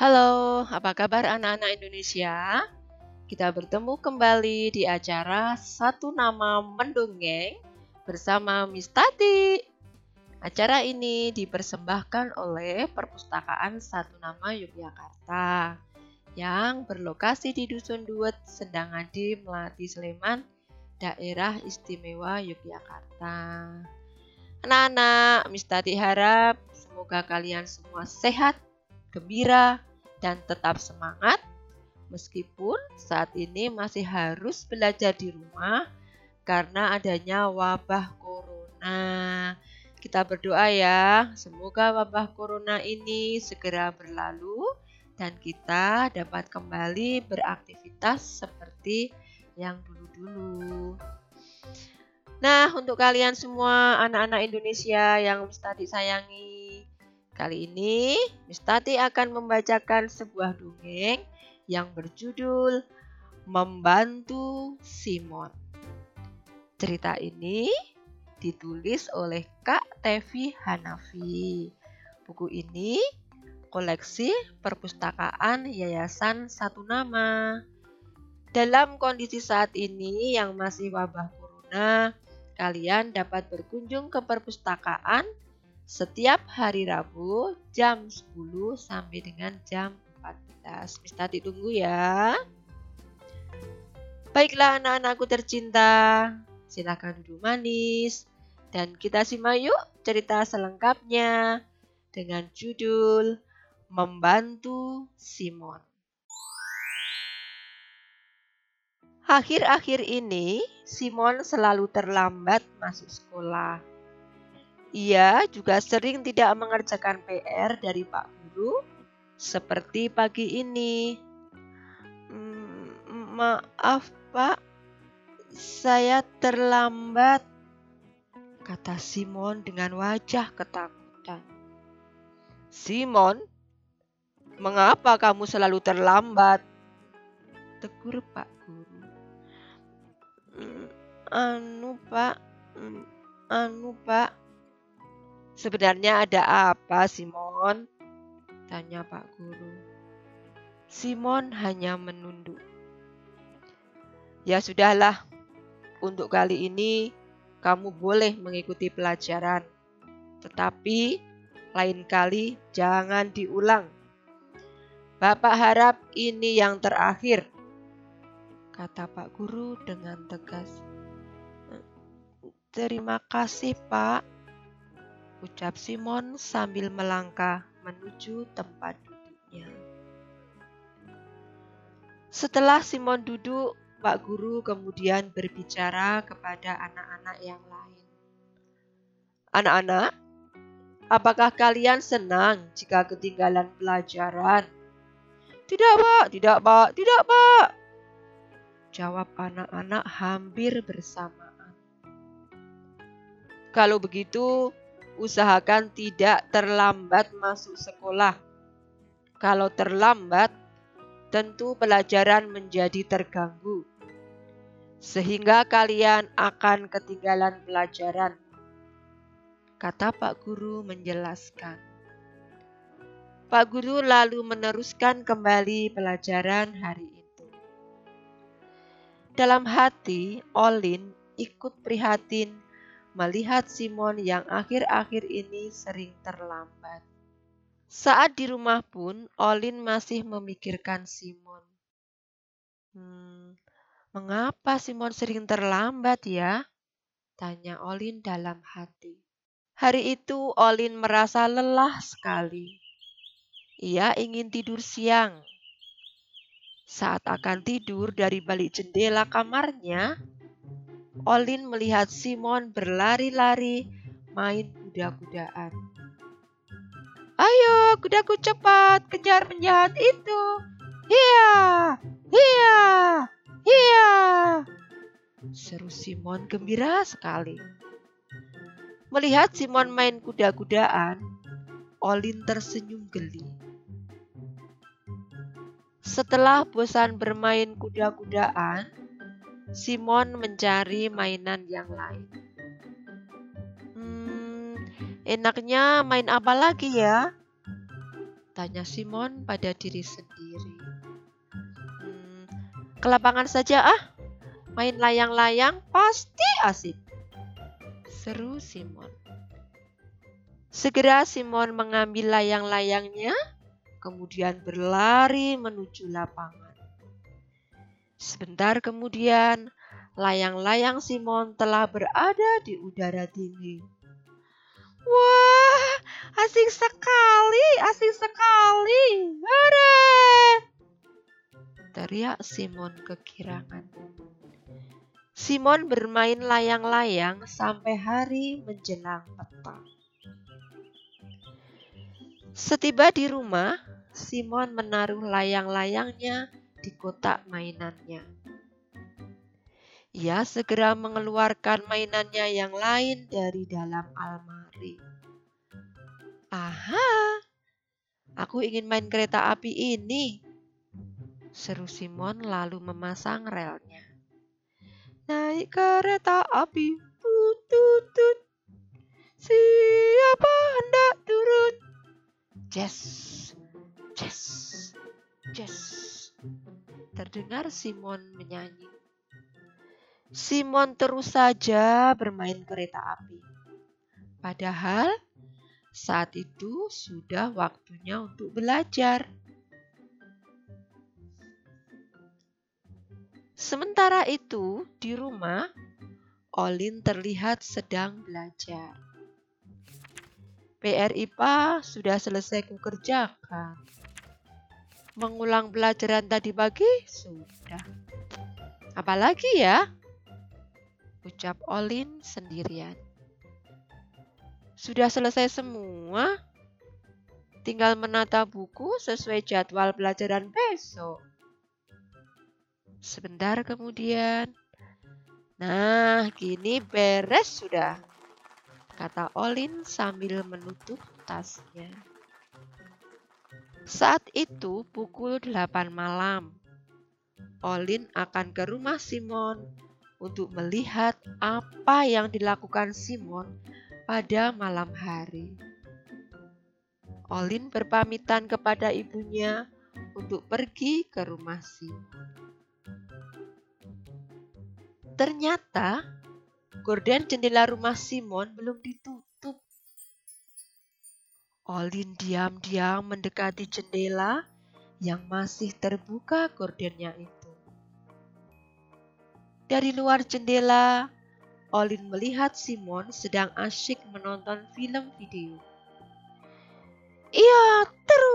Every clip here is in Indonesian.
Halo, apa kabar anak-anak Indonesia? Kita bertemu kembali di acara Satu Nama Mendongeng bersama Miss Tati. Acara ini dipersembahkan oleh Perpustakaan Satu Nama Yogyakarta yang berlokasi di Dusun Duet, Sendangadi, Melati, Sleman, Daerah Istimewa Yogyakarta. Anak-anak, Miss Tati harap semoga kalian semua sehat, gembira, dan tetap semangat meskipun saat ini masih harus belajar di rumah karena adanya wabah corona. Kita berdoa ya, semoga wabah corona ini segera berlalu dan kita dapat kembali beraktivitas seperti yang dulu-dulu. Nah, untuk kalian semua anak-anak Indonesia yang tadi sayangi, Kali ini, Miss Tati akan membacakan sebuah dongeng yang berjudul Membantu Simon. Cerita ini ditulis oleh Kak Tevi Hanafi. Buku ini koleksi perpustakaan Yayasan Satu Nama. Dalam kondisi saat ini yang masih wabah corona, kalian dapat berkunjung ke perpustakaan setiap hari Rabu jam 10 sampai dengan jam 14. Bisa ditunggu ya. Baiklah anak-anakku tercinta, silakan duduk manis dan kita simak yuk cerita selengkapnya dengan judul Membantu Simon. Akhir-akhir ini, Simon selalu terlambat masuk sekolah. Ia juga sering tidak mengerjakan PR dari Pak Guru seperti pagi ini. Mm, maaf Pak, saya terlambat, kata Simon dengan wajah ketakutan. Simon, mengapa kamu selalu terlambat? Tegur Pak Guru. Mm, anu Pak, mm, anu Pak, Sebenarnya ada apa, Simon? Tanya Pak Guru. Simon hanya menunduk. Ya sudahlah, untuk kali ini kamu boleh mengikuti pelajaran. Tetapi lain kali jangan diulang. Bapak harap ini yang terakhir, kata Pak Guru dengan tegas. Terima kasih, Pak ucap Simon sambil melangkah menuju tempat duduknya. Setelah Simon duduk, Pak Guru kemudian berbicara kepada anak-anak yang lain. Anak-anak, apakah kalian senang jika ketinggalan pelajaran? Tidak, Pak. Tidak, Pak. Tidak, Pak. Jawab anak-anak hampir bersamaan. Kalau begitu, usahakan tidak terlambat masuk sekolah. Kalau terlambat, tentu pelajaran menjadi terganggu, sehingga kalian akan ketinggalan pelajaran. Kata Pak Guru menjelaskan. Pak Guru lalu meneruskan kembali pelajaran hari itu. Dalam hati, Olin ikut prihatin melihat Simon yang akhir-akhir ini sering terlambat. Saat di rumah pun, Olin masih memikirkan Simon. Hmm, mengapa Simon sering terlambat ya? Tanya Olin dalam hati. Hari itu Olin merasa lelah sekali. Ia ingin tidur siang. Saat akan tidur dari balik jendela kamarnya, Olin melihat Simon berlari-lari main kuda-kudaan. Ayo, kudaku cepat kejar penjahat itu. Hiya, hiya, hiya. Seru Simon gembira sekali. Melihat Simon main kuda-kudaan, Olin tersenyum geli. Setelah bosan bermain kuda-kudaan, Simon mencari mainan yang lain. Hmm, enaknya main apa lagi ya? Tanya Simon pada diri sendiri. Hmm, ke saja ah. Main layang-layang pasti asik. Seru Simon. Segera Simon mengambil layang-layangnya, kemudian berlari menuju lapangan. Sebentar kemudian, layang-layang Simon telah berada di udara tinggi. Wah, asing sekali, asing sekali. Hore! Teriak Simon kekirangan. Simon bermain layang-layang sampai hari menjelang petang. Setiba di rumah, Simon menaruh layang-layangnya di kotak mainannya. Ia segera mengeluarkan mainannya yang lain dari dalam almari. Aha, aku ingin main kereta api ini. Seru Simon lalu memasang relnya. Naik kereta api, tut, tut. Siapa hendak turun? Jazz, jazz, jazz. Terdengar Simon menyanyi. Simon terus saja bermain kereta api. Padahal saat itu sudah waktunya untuk belajar. Sementara itu, di rumah, Olin terlihat sedang belajar. PR IPA sudah selesai kukerjakan. Mengulang pelajaran tadi pagi sudah. Apalagi ya? Ucap Olin sendirian. Sudah selesai semua? Tinggal menata buku sesuai jadwal pelajaran besok. Sebentar kemudian, nah gini beres sudah kata Olin sambil menutup tasnya. Saat itu pukul 8 malam. Olin akan ke rumah Simon untuk melihat apa yang dilakukan Simon pada malam hari. Olin berpamitan kepada ibunya untuk pergi ke rumah Simon. Ternyata Gorden jendela rumah Simon belum ditutup. Olin diam-diam mendekati jendela yang masih terbuka gordennya itu. Dari luar jendela, Olin melihat Simon sedang asyik menonton film video. Iya, terus,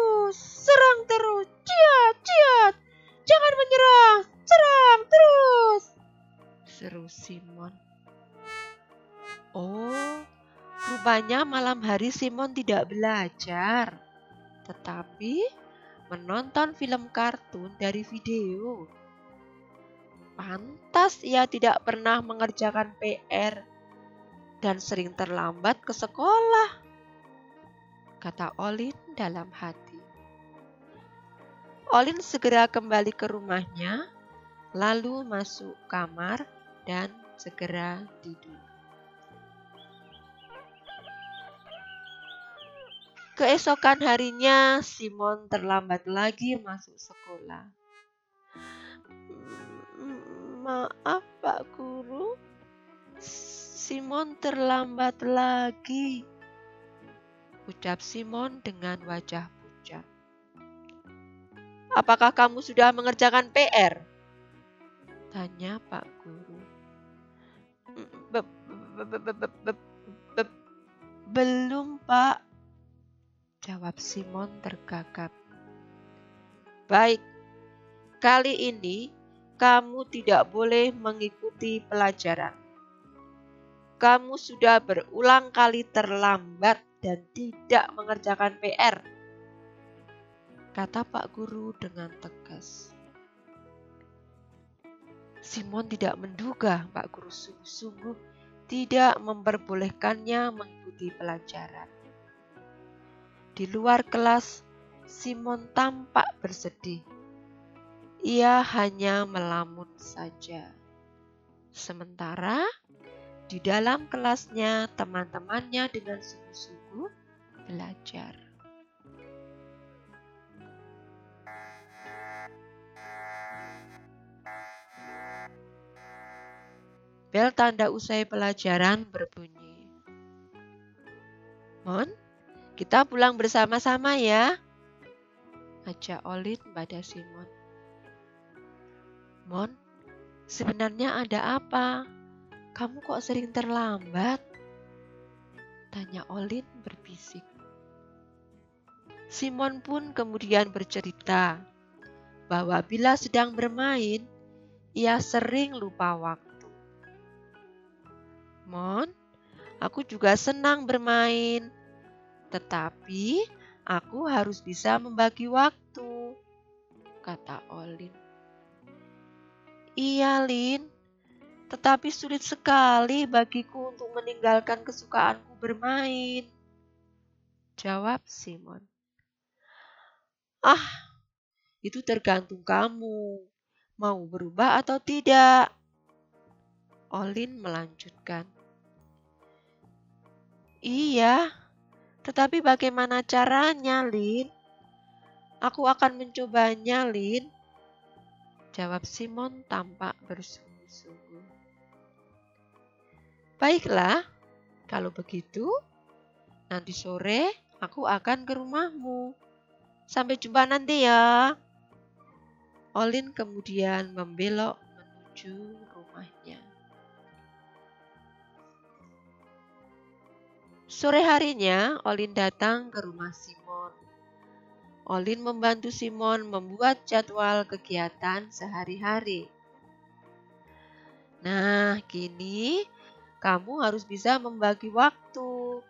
rupanya malam hari Simon tidak belajar, tetapi menonton film kartun dari video. Pantas ia tidak pernah mengerjakan PR dan sering terlambat ke sekolah, kata Olin dalam hati. Olin segera kembali ke rumahnya, lalu masuk kamar dan segera tidur. Keesokan harinya, Simon terlambat lagi masuk sekolah. Maaf, Pak Guru. Simon terlambat lagi. Ucap Simon dengan wajah pucat. Apakah kamu sudah mengerjakan PR? Tanya Pak Guru. Belum, Pak Jawab Simon tergagap. Baik, kali ini kamu tidak boleh mengikuti pelajaran. Kamu sudah berulang kali terlambat dan tidak mengerjakan PR. Kata Pak Guru dengan tegas. Simon tidak menduga Pak Guru sungguh-sungguh tidak memperbolehkannya mengikuti pelajaran. Di luar kelas, Simon tampak bersedih. Ia hanya melamun saja. Sementara di dalam kelasnya, teman-temannya dengan sungguh-sungguh belajar. Bel tanda usai pelajaran berbunyi. Mon, kita pulang bersama-sama ya. Ajak Olin pada Simon. Mon, sebenarnya ada apa? Kamu kok sering terlambat? Tanya Olin berbisik. Simon pun kemudian bercerita bahwa bila sedang bermain, ia sering lupa waktu. Mon, aku juga senang bermain. Tetapi aku harus bisa membagi waktu, kata Olin. Iya, Lin. Tetapi sulit sekali bagiku untuk meninggalkan kesukaanku bermain. Jawab Simon. Ah, itu tergantung kamu. Mau berubah atau tidak? Olin melanjutkan. Iya, tetapi bagaimana caranya, Lin? Aku akan mencobanya, Lin. Jawab Simon tampak bersungguh-sungguh. Baiklah, kalau begitu, nanti sore aku akan ke rumahmu. Sampai jumpa nanti ya. Olin kemudian membelok menuju rumahnya. Sore harinya, Olin datang ke rumah Simon. Olin membantu Simon membuat jadwal kegiatan sehari-hari. Nah, kini kamu harus bisa membagi waktu.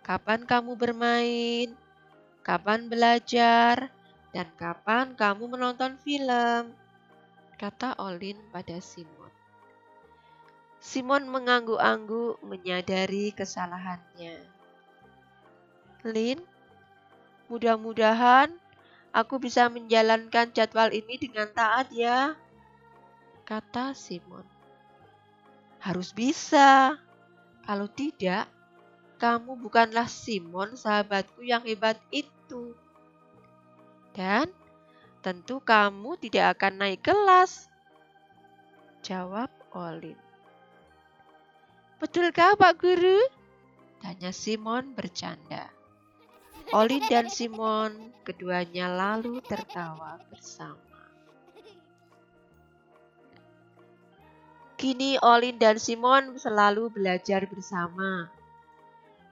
Kapan kamu bermain, kapan belajar, dan kapan kamu menonton film, kata Olin pada Simon. Simon mengangguk-angguk menyadari kesalahannya. Lin, mudah-mudahan aku bisa menjalankan jadwal ini dengan taat ya, kata Simon. Harus bisa. Kalau tidak, kamu bukanlah Simon sahabatku yang hebat itu. Dan tentu kamu tidak akan naik kelas. Jawab Olin. Betulkah Pak Guru? Tanya Simon bercanda. Olin dan Simon keduanya lalu tertawa bersama. Kini Olin dan Simon selalu belajar bersama.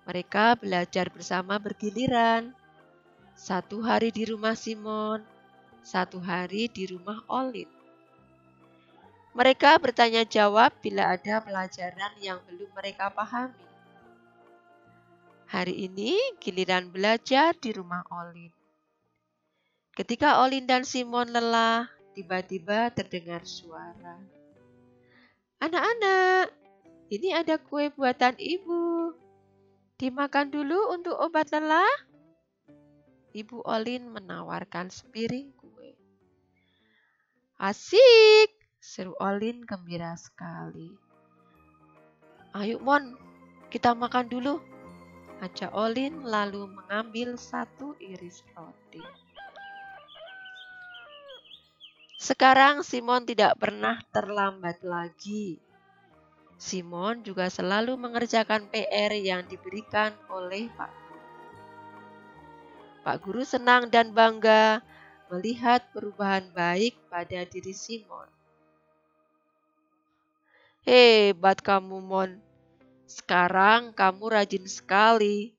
Mereka belajar bersama bergiliran. Satu hari di rumah Simon, satu hari di rumah Olin. Mereka bertanya jawab bila ada pelajaran yang belum mereka pahami. Hari ini giliran belajar di rumah Olin. Ketika Olin dan Simon lelah, tiba-tiba terdengar suara. Anak-anak, ini ada kue buatan ibu. Dimakan dulu untuk obat lelah. Ibu Olin menawarkan sepiring kue. Asik, Seru Olin gembira sekali. Ayo Mon, kita makan dulu. Ajak Olin lalu mengambil satu iris roti. Sekarang Simon tidak pernah terlambat lagi. Simon juga selalu mengerjakan PR yang diberikan oleh Pak Guru. Pak Guru senang dan bangga melihat perubahan baik pada diri Simon. Hebat kamu, Mon. Sekarang kamu rajin sekali.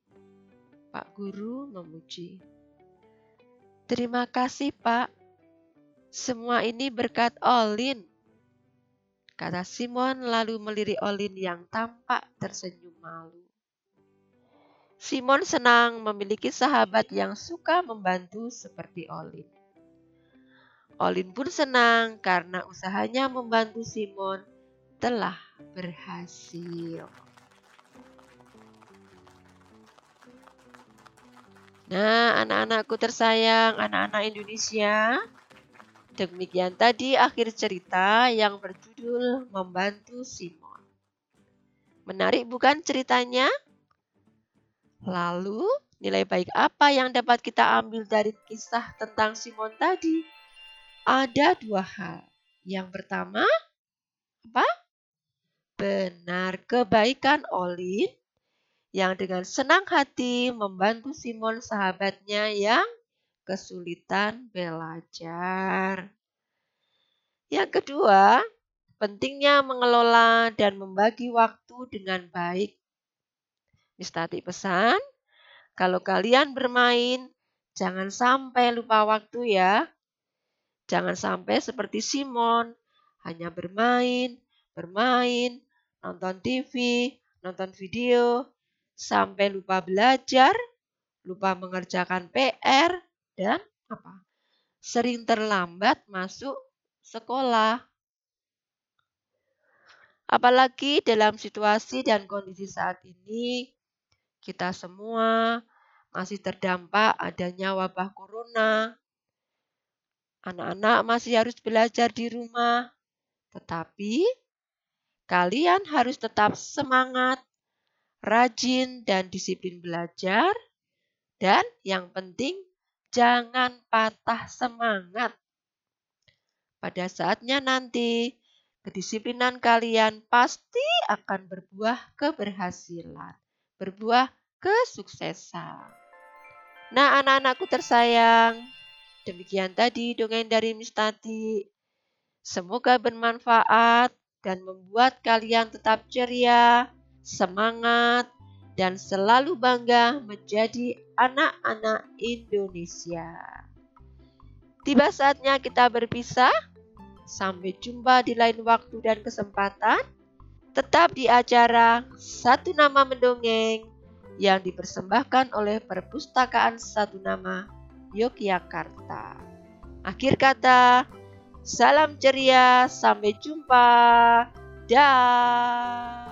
Pak Guru memuji. Terima kasih, Pak. Semua ini berkat Olin. Kata Simon lalu melirik Olin yang tampak tersenyum malu. Simon senang memiliki sahabat yang suka membantu seperti Olin. Olin pun senang karena usahanya membantu Simon telah berhasil. Nah, anak-anakku tersayang, anak-anak Indonesia, demikian tadi akhir cerita yang berjudul Membantu Simon. Menarik bukan ceritanya? Lalu, nilai baik apa yang dapat kita ambil dari kisah tentang Simon tadi? Ada dua hal. Yang pertama, apa? Benar kebaikan Olin yang dengan senang hati membantu Simon sahabatnya yang kesulitan belajar. Yang kedua, pentingnya mengelola dan membagi waktu dengan baik. Miss Tati pesan, kalau kalian bermain, jangan sampai lupa waktu ya. Jangan sampai seperti Simon, hanya bermain, bermain, nonton TV, nonton video, sampai lupa belajar, lupa mengerjakan PR, dan apa? Sering terlambat masuk sekolah. Apalagi dalam situasi dan kondisi saat ini, kita semua masih terdampak adanya wabah corona. Anak-anak masih harus belajar di rumah, tetapi kalian harus tetap semangat, rajin, dan disiplin belajar. Dan yang penting, jangan patah semangat. Pada saatnya nanti, kedisiplinan kalian pasti akan berbuah keberhasilan, berbuah kesuksesan. Nah, anak-anakku tersayang, demikian tadi dongeng dari Mistati. Semoga bermanfaat dan membuat kalian tetap ceria, semangat, dan selalu bangga menjadi anak-anak Indonesia. Tiba saatnya kita berpisah. Sampai jumpa di lain waktu dan kesempatan. Tetap di acara Satu Nama Mendongeng yang dipersembahkan oleh Perpustakaan Satu Nama Yogyakarta. Akhir kata, Salam ceria, sampai jumpa. Dah.